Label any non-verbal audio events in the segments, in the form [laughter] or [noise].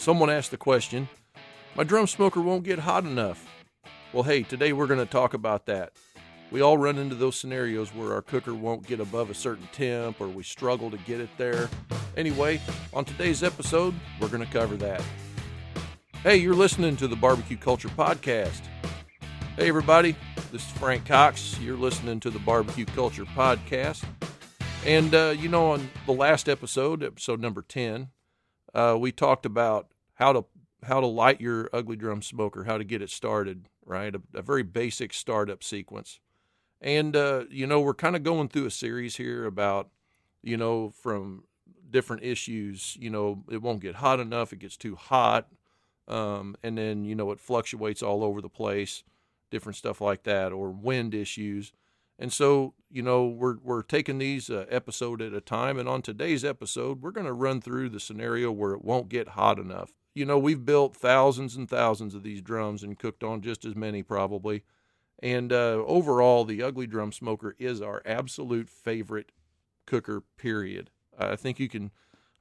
Someone asked the question, My drum smoker won't get hot enough. Well, hey, today we're going to talk about that. We all run into those scenarios where our cooker won't get above a certain temp or we struggle to get it there. Anyway, on today's episode, we're going to cover that. Hey, you're listening to the Barbecue Culture Podcast. Hey, everybody, this is Frank Cox. You're listening to the Barbecue Culture Podcast. And, uh, you know, on the last episode, episode number 10, uh, we talked about how to how to light your ugly drum smoker, how to get it started, right? A, a very basic startup sequence. And uh, you know, we're kind of going through a series here about, you know, from different issues. You know, it won't get hot enough; it gets too hot, um, and then you know it fluctuates all over the place, different stuff like that, or wind issues. And so, you know, we're we're taking these uh, episode at a time. And on today's episode, we're going to run through the scenario where it won't get hot enough. You know, we've built thousands and thousands of these drums and cooked on just as many probably. And uh, overall, the ugly drum smoker is our absolute favorite cooker. Period. I think you can,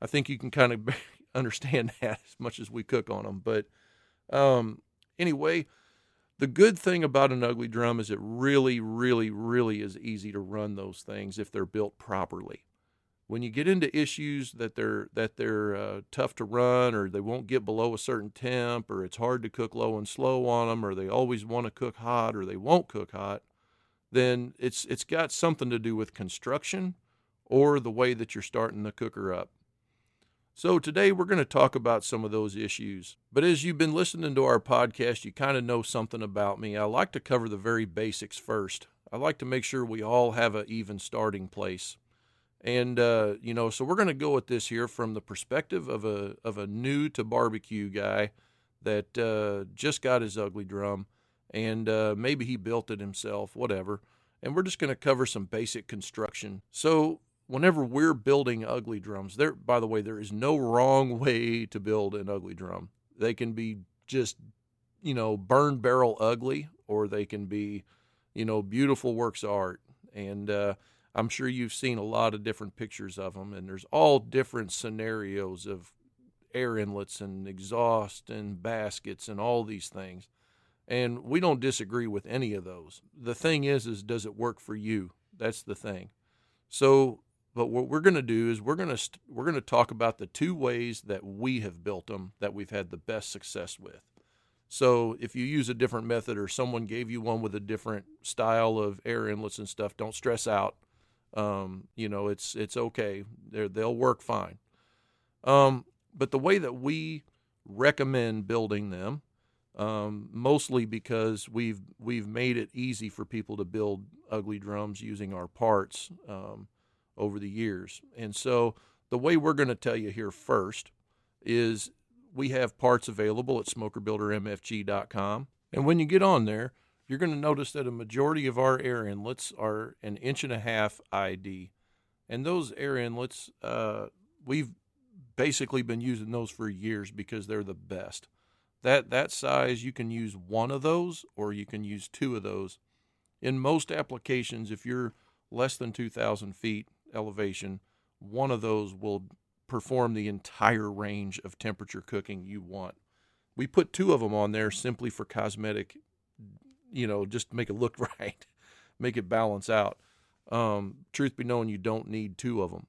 I think you can kind of [laughs] understand that as much as we cook on them. But um, anyway, the good thing about an ugly drum is it really, really, really is easy to run those things if they're built properly. When you get into issues that they're that they're uh, tough to run, or they won't get below a certain temp, or it's hard to cook low and slow on them, or they always want to cook hot, or they won't cook hot, then it's it's got something to do with construction or the way that you're starting the cooker up. So, today we're going to talk about some of those issues. But as you've been listening to our podcast, you kind of know something about me. I like to cover the very basics first. I like to make sure we all have an even starting place. And, uh, you know, so we're going to go at this here from the perspective of a, of a new to barbecue guy that uh, just got his ugly drum and uh, maybe he built it himself, whatever. And we're just going to cover some basic construction. So, whenever we're building ugly drums, there by the way, there is no wrong [laughs] way to build an ugly drum. They can be just, you know, burn barrel ugly, or they can be, you know, beautiful works of art. And uh, I'm sure you've seen a lot of different pictures of them, and there's all different scenarios of air inlets and exhaust and baskets and all these things. And we don't disagree with any of those. The thing is, is does it work for you? That's the thing. So but what we're going to do is we're going to st- we're going to talk about the two ways that we have built them that we've had the best success with. So if you use a different method or someone gave you one with a different style of air inlets and stuff, don't stress out. Um, you know, it's it's okay. they they'll work fine. Um, but the way that we recommend building them, um, mostly because we've we've made it easy for people to build ugly drums using our parts. Um, over the years. And so the way we're going to tell you here first is we have parts available at smokerbuildermfg.com. And when you get on there, you're going to notice that a majority of our air inlets are an inch and a half ID. And those air inlets, uh, we've basically been using those for years because they're the best. That that size, you can use one of those or you can use two of those. In most applications, if you're less than 2,000 feet, elevation, one of those will perform the entire range of temperature cooking you want. We put two of them on there simply for cosmetic, you know, just make it look [laughs] right, make it balance out. Um, truth be known, you don't need two of them.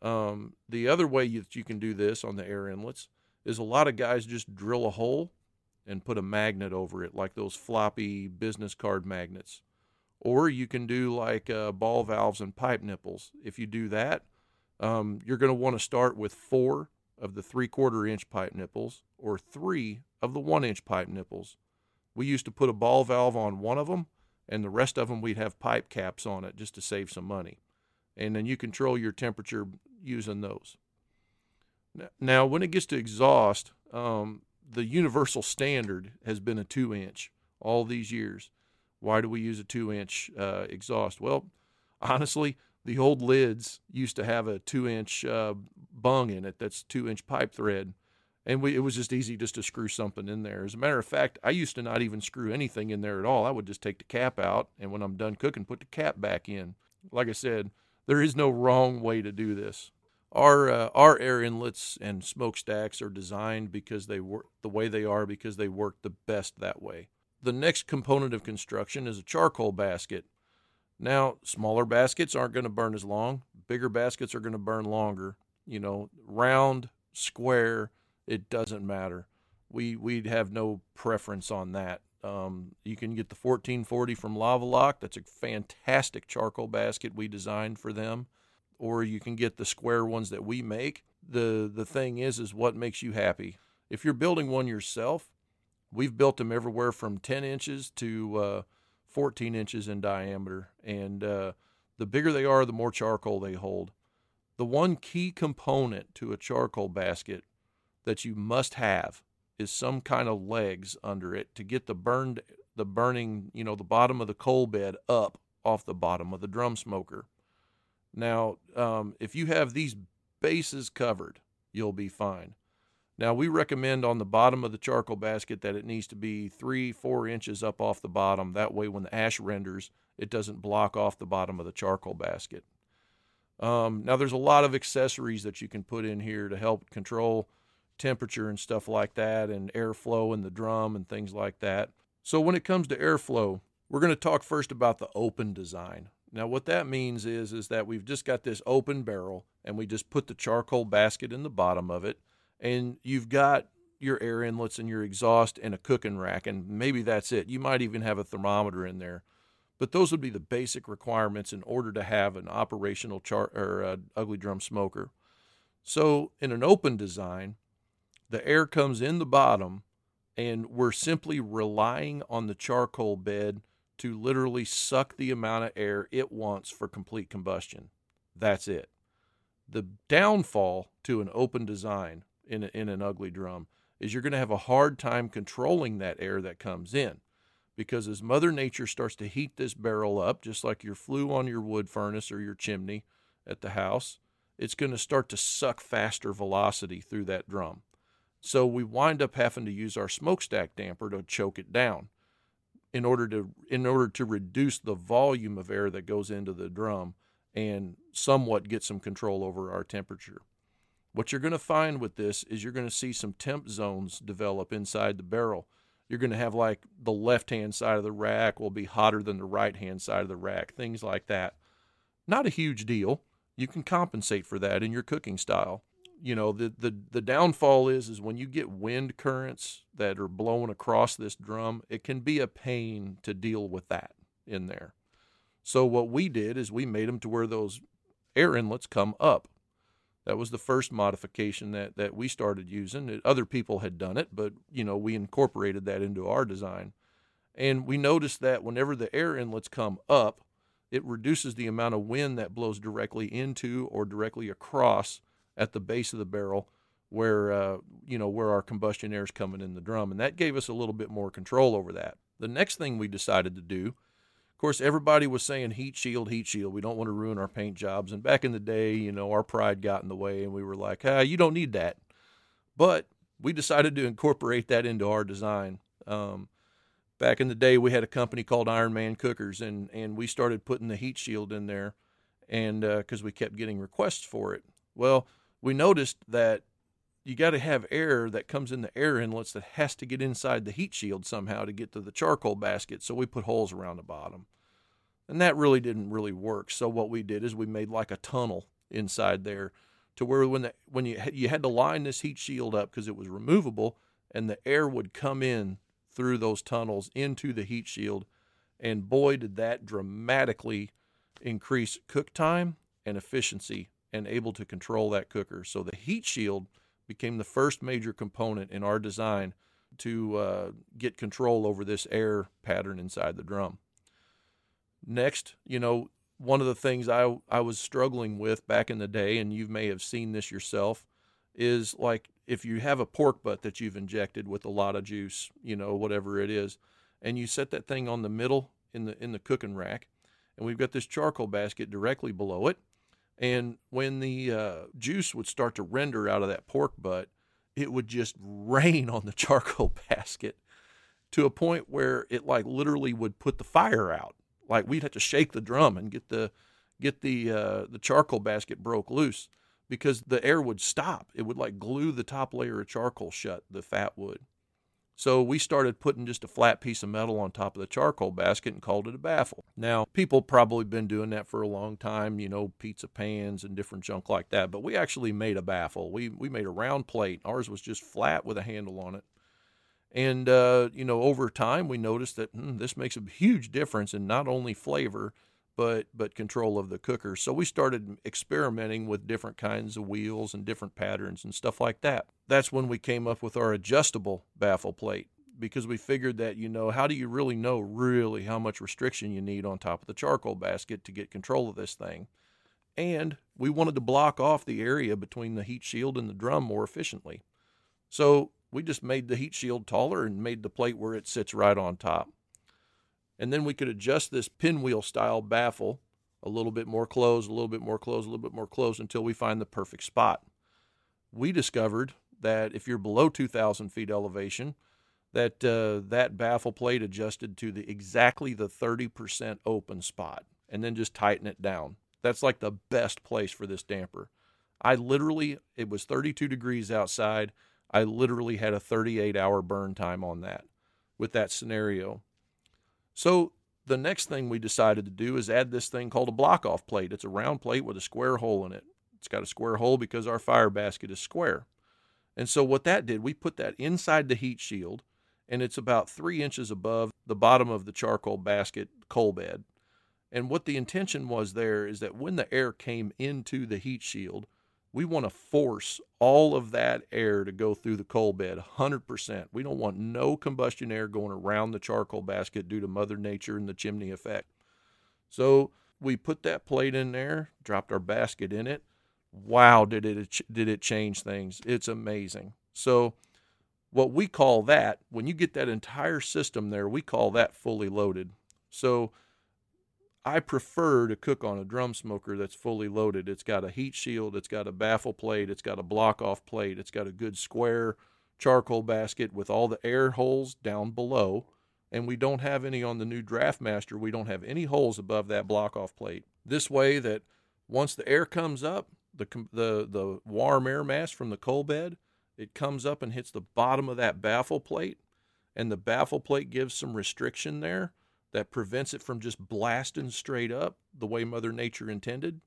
Um, the other way that you can do this on the air inlets is a lot of guys just drill a hole and put a magnet over it, like those floppy business card magnets. Or you can do like uh, ball valves and pipe nipples. If you do that, um, you're going to want to start with four of the three quarter inch pipe nipples or three of the one inch pipe nipples. We used to put a ball valve on one of them, and the rest of them we'd have pipe caps on it just to save some money. And then you control your temperature using those. Now, when it gets to exhaust, um, the universal standard has been a two inch all these years. Why do we use a two inch uh, exhaust? Well, honestly, the old lids used to have a two inch uh, bung in it that's two inch pipe thread. And we, it was just easy just to screw something in there. As a matter of fact, I used to not even screw anything in there at all. I would just take the cap out, and when I'm done cooking, put the cap back in. Like I said, there is no wrong way to do this. our uh, our air inlets and smokestacks are designed because they work the way they are because they work the best that way. The next component of construction is a charcoal basket. Now, smaller baskets aren't going to burn as long. Bigger baskets are going to burn longer. You know, round, square, it doesn't matter. We we'd have no preference on that. Um, you can get the 1440 from Lava Lock. That's a fantastic charcoal basket we designed for them. Or you can get the square ones that we make. The the thing is is what makes you happy. If you're building one yourself, we've built them everywhere from 10 inches to uh, 14 inches in diameter. And uh, the bigger they are, the more charcoal they hold. The one key component to a charcoal basket that you must have is some kind of legs under it to get the burned the burning, you know, the bottom of the coal bed up off the bottom of the drum smoker. Now, um, if you have these bases covered, you'll be fine. Now, we recommend on the bottom of the charcoal basket that it needs to be three, four inches up off the bottom. That way, when the ash renders, it doesn't block off the bottom of the charcoal basket. Um, now, there's a lot of accessories that you can put in here to help control temperature and stuff like that, and airflow in the drum and things like that. So, when it comes to airflow, we're going to talk first about the open design. Now, what that means is, is that we've just got this open barrel and we just put the charcoal basket in the bottom of it and you've got your air inlets and your exhaust and a cooking rack, and maybe that's it. You might even have a thermometer in there, but those would be the basic requirements in order to have an operational char- or ugly drum smoker. So, in an open design, the air comes in the bottom, and we're simply relying on the charcoal bed to literally suck the amount of air it wants for complete combustion. That's it. The downfall to an open design in, a, in an ugly drum is you're going to have a hard time controlling that air that comes in because as mother nature starts to heat this barrel up just like your flue on your wood furnace or your chimney at the house it's going to start to suck faster velocity through that drum so we wind up having to use our smokestack damper to choke it down in order to in order to reduce the volume of air that goes into the drum and somewhat get some control over our temperature what you're going to find with this is you're going to see some temp zones develop inside the barrel. You're going to have like the left hand side of the rack will be hotter than the right hand side of the rack, things like that. Not a huge deal. You can compensate for that in your cooking style. You know, the, the, the downfall is is when you get wind currents that are blowing across this drum, it can be a pain to deal with that in there. So what we did is we made them to where those air inlets come up that was the first modification that, that we started using. Other people had done it, but you know we incorporated that into our design. And we noticed that whenever the air inlets come up, it reduces the amount of wind that blows directly into or directly across at the base of the barrel where uh, you know where our combustion air is coming in the drum and that gave us a little bit more control over that the next thing we decided to do of course, everybody was saying heat shield, heat shield. We don't want to ruin our paint jobs. And back in the day, you know, our pride got in the way and we were like, ah, you don't need that. But we decided to incorporate that into our design. Um, back in the day, we had a company called Iron Man Cookers, and, and we started putting the heat shield in there and because uh, we kept getting requests for it. Well, we noticed that you got to have air that comes in the air inlets that has to get inside the heat shield somehow to get to the charcoal basket. So we put holes around the bottom. And that really didn't really work. So what we did is we made like a tunnel inside there to where when the, when you you had to line this heat shield up because it was removable and the air would come in through those tunnels into the heat shield and boy did that dramatically increase cook time and efficiency and able to control that cooker. So the heat shield became the first major component in our design to uh, get control over this air pattern inside the drum. Next, you know, one of the things I, I was struggling with back in the day, and you may have seen this yourself, is like if you have a pork butt that you've injected with a lot of juice, you know, whatever it is, and you set that thing on the middle in the in the cooking rack, and we've got this charcoal basket directly below it, and when the uh, juice would start to render out of that pork butt, it would just rain on the [laughs] charcoal basket to a point where it like literally would put the fire out. Like we'd have to shake the drum and get the get the uh, the charcoal basket broke loose because the air would stop. It would like glue the top layer of charcoal shut, the fat would. So we started putting just a flat piece of metal on top of the charcoal basket and called it a baffle. Now, people probably been doing that for a long time, you know, pizza pans and different junk like that, but we actually made a baffle. We we made a round plate. Ours was just flat with a handle on it. And uh, you know, over time we noticed that hmm, this makes a huge difference in not only flavor, but but control of the cooker. So we started experimenting with different kinds of wheels and different patterns and stuff like that. That's when we came up with our adjustable baffle plate because we figured that you know how do you really know really how much restriction you need on top of the charcoal basket to get control of this thing. And we wanted to block off the area between the heat shield and the drum more efficiently. So we just made the heat shield taller and made the plate where it sits right on top. And then we could adjust this pinwheel style baffle a little bit more closed, a little bit more closed, a little bit more closed until we find the perfect spot. We discovered that if you're below 2,000 feet elevation, that uh, that baffle plate adjusted to the exactly the 30% open spot, and then just tighten it down. That's like the best place for this damper. I literally, it was 32 degrees outside. I literally had a 38 hour burn time on that with that scenario. So the next thing we decided to do is add this thing called a block off plate. It's a round plate with a square hole in it. It's got a square hole because our fire basket is square. And so what that did, we put that inside the heat shield, and it's about three inches above the bottom of the charcoal basket coal bed. And what the intention was there is that when the air came into the heat shield, we want to force all of that air to go through the coal bed 100%. We don't want no combustion air going around the charcoal basket due to Mother Nature and the chimney effect. So we put that plate in there, dropped our basket in it. Wow, did it did it change things? It's amazing. So what we call that, when you get that entire system there, we call that fully loaded. So I prefer to cook on a drum smoker that's fully loaded. It's got a heat shield, it's got a baffle plate, it's got a block off plate, it's got a good square charcoal basket with all the air holes down below. And we don't have any on the new Draftmaster. We don't have any holes above that block off plate. This way that once the air comes up, the the the warm air mass from the coal bed, it comes up and hits the bottom of that baffle plate, and the baffle plate gives some restriction there that prevents it from just blasting straight up the way Mother Nature intended.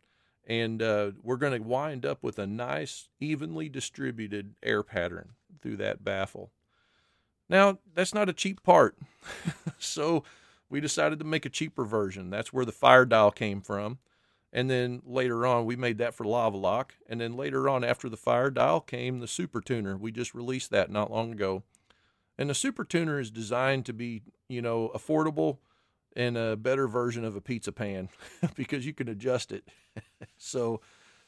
And uh, we're going to wind up with a nice, evenly distributed air pattern through that baffle. Now, that's not a cheap part. [laughs] so we decided to make a cheaper version. That's where the fire dial came from. And then later on, we made that for Lava Lock. And then later on, after the fire dial, came the Super Tuner. We just released that not long ago. And the Super Tuner is designed to be, you know, affordable and a better version of a pizza pan [laughs] because you can adjust it. [laughs] so,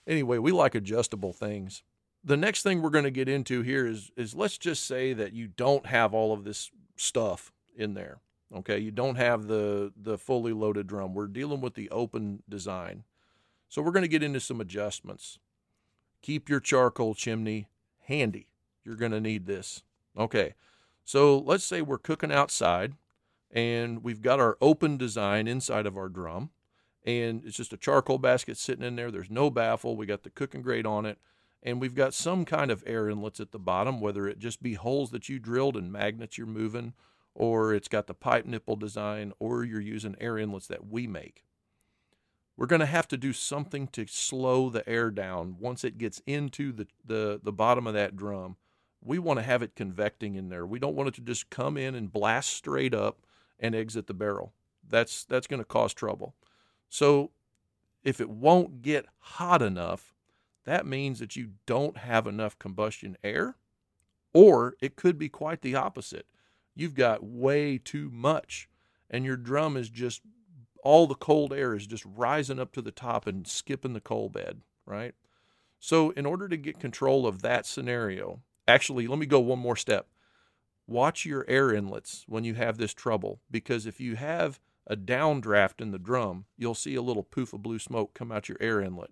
anyway, we like adjustable things. The next thing we're going to get into here is is let's just say that you don't have all of this stuff in there. Okay, you don't have the the fully loaded drum. We're dealing with the open design. So we're going to get into some adjustments. Keep your charcoal chimney handy. You're going to need this. Okay. So let's say we're cooking outside and we've got our open design inside of our drum and it's just a charcoal basket sitting in there. There's no baffle. We got the cooking grate on it and we've got some kind of air inlets at the bottom whether it just be holes that you drilled and magnets you're moving or it's got the pipe nipple design or you're using air inlets that we make. We're going to have to do something to slow the air down. Once it gets into the, the, the bottom of that drum we want to have it convecting in there. We don't want it to just come in and blast straight up and exit the barrel. That's that's going to cause trouble. So if it won't get hot enough, that means that you don't have enough combustion air, or it could be quite the opposite. You've got way too much, and your drum is just all the cold air is just rising up to the top and skipping the coal bed, right? So, in order to get control of that scenario, actually, let me go one more step watch your air inlets when you have this trouble because if you have a downdraft in the drum, you'll see a little poof of blue smoke come out your air inlet.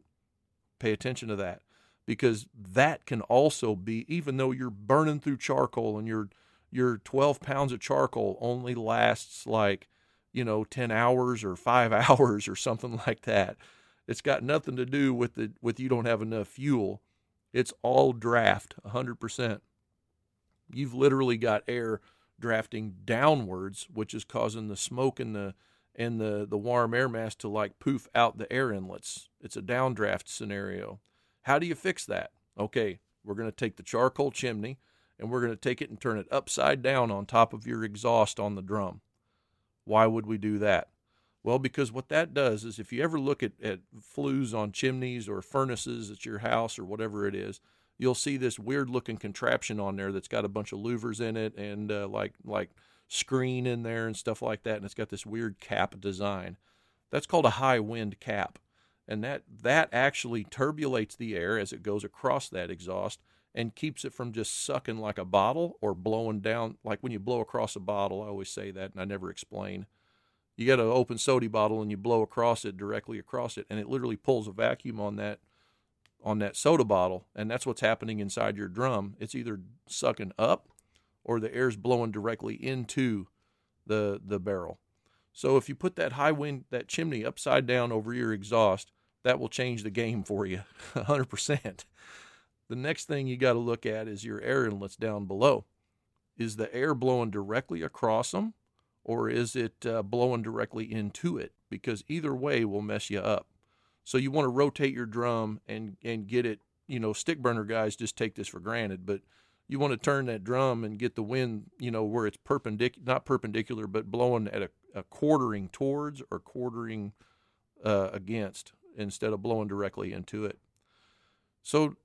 Pay attention to that because that can also be even though you're burning through charcoal and your your 12 pounds of charcoal only lasts like you know 10 hours or 5 [laughs] hours or something like that It's got nothing to do with the with you don't have enough fuel. It's all draft, 100%. You've literally got air drafting downwards, which is causing the smoke and the and the the warm air mass to like poof out the air inlets. It's a downdraft scenario. How do you fix that? Okay, we're going to take the charcoal chimney and we're going to take it and turn it upside down on top of your exhaust on the drum. Why would we do that? Well, because what that does is if you ever look at, at flues on chimneys or furnaces at your house or whatever it is, you'll see this weird looking contraption on there that's got a bunch of louvers in it and uh, like like screen in there and stuff like that and it's got this weird cap design. That's called a high wind cap. And that that actually turbulates the air as it goes across that exhaust and keeps it from just sucking like a bottle or blowing down like when you blow across a bottle. I always say that and I never explain you got an open soda bottle and you blow across it directly across it and it literally pulls a vacuum on that on that soda bottle and that's what's happening inside your drum it's either sucking up or the air's blowing directly into the the barrel so if you put that high wind that chimney upside down over your exhaust that will change the game for you [laughs] 100% the next thing you got to look at is your air inlets down below is the air blowing directly across them or is it uh, blowing directly into it? Because either way will mess you up. So you want to rotate your drum and and get it. You know, stick burner guys just take this for granted, but you want to turn that drum and get the wind, you know, where it's perpendicular, not perpendicular, but blowing at a, a quartering towards or quartering uh, against instead of blowing directly into it. So,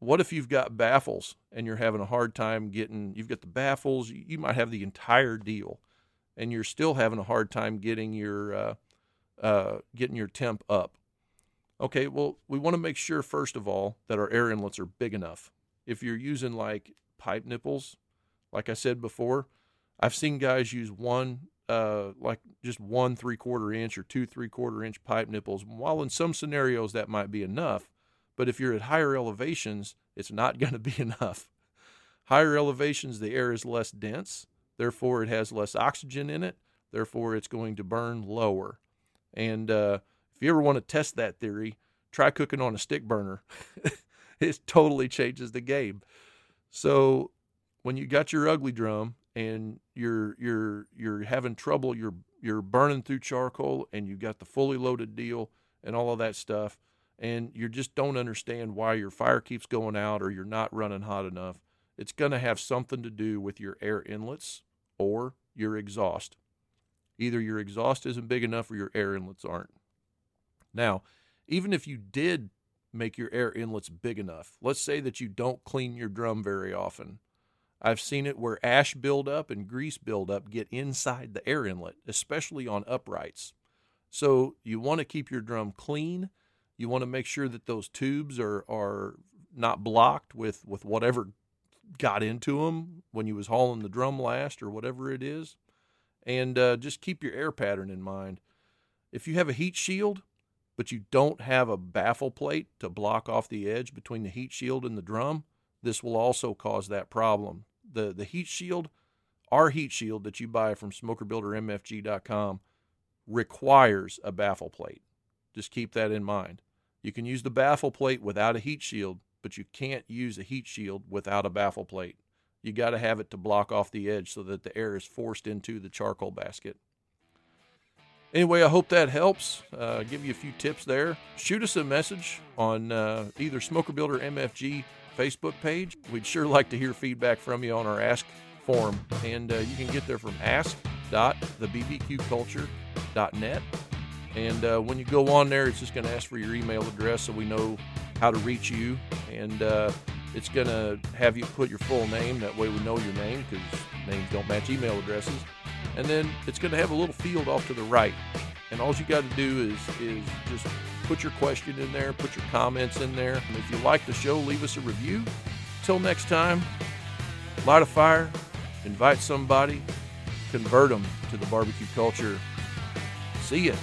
what if you've got baffles and you're having a hard time getting? You've got the baffles. You might have the entire deal and you're still having a hard time getting your uh, uh, getting your temp up. Okay, well, we want to make sure first of all that our air inlets are big enough. If you're using like pipe nipples, like I said before, I've seen guys use one uh, like just one three quarter inch or two three quarter inch pipe nipples. While in some scenarios that might be enough, but if you're at higher elevations, it's not [laughs] going to be enough. Higher elevations, the air is less dense, Therefore, it has less oxygen in it. Therefore, it's going to burn lower. And uh, you ever want to test that theory, try cooking on a stick burner. [laughs] it totally changes the game. So when you got your ugly drum and you're you're you're having trouble, you're you're burning through charcoal and you got the fully loaded deal and all of that stuff, and you just don't understand why your fire keeps going out or you're not running hot enough it's going to have something to do with your air inlets or your exhaust. Either your exhaust isn't big enough or your air inlets aren't. Now, even if you did make your air inlets big enough, let's say that you don't clean your drum very often. I've seen it where ash buildup and grease buildup get inside the air inlet, especially on uprights. So you want to keep your drum clean. You want to make sure that those tubes are, are not blocked with, with whatever got into them when you was hauling the drum last or whatever it is. And uh, just keep your air pattern in mind. If you have a heat shield, but you don't have a baffle plate to block off the edge between the heat shield and the drum, this will also cause that problem. The the heat shield, our heat shield that you buy from smokerbuildermfg.com requires a baffle plate. Just keep that in mind. You can use the baffle plate without a heat shield, but you can't use a heat shield without a baffle plate. You got to have it to block off the edge so that the air is forced into the charcoal basket. Anyway, I hope that helps. Uh, give you a few tips there. Shoot us a message on uh, either Smoker Builder MFG Facebook page. We'd sure like to hear feedback from you on our Ask form, and uh, you can get there from ask.thebbqculture.net. And uh, when you go on there, it's just going to ask for your email address so we know how to reach you, and uh, it's going to have you put your full name. That way we know your name because names don't match email addresses. And then it's going to have a little field off to the right. And all you got to do is, is just put your question in there, put your comments in there. And if you like the show, leave us a review. Till next time, light a fire, invite somebody, convert them to the barbecue culture. See ya.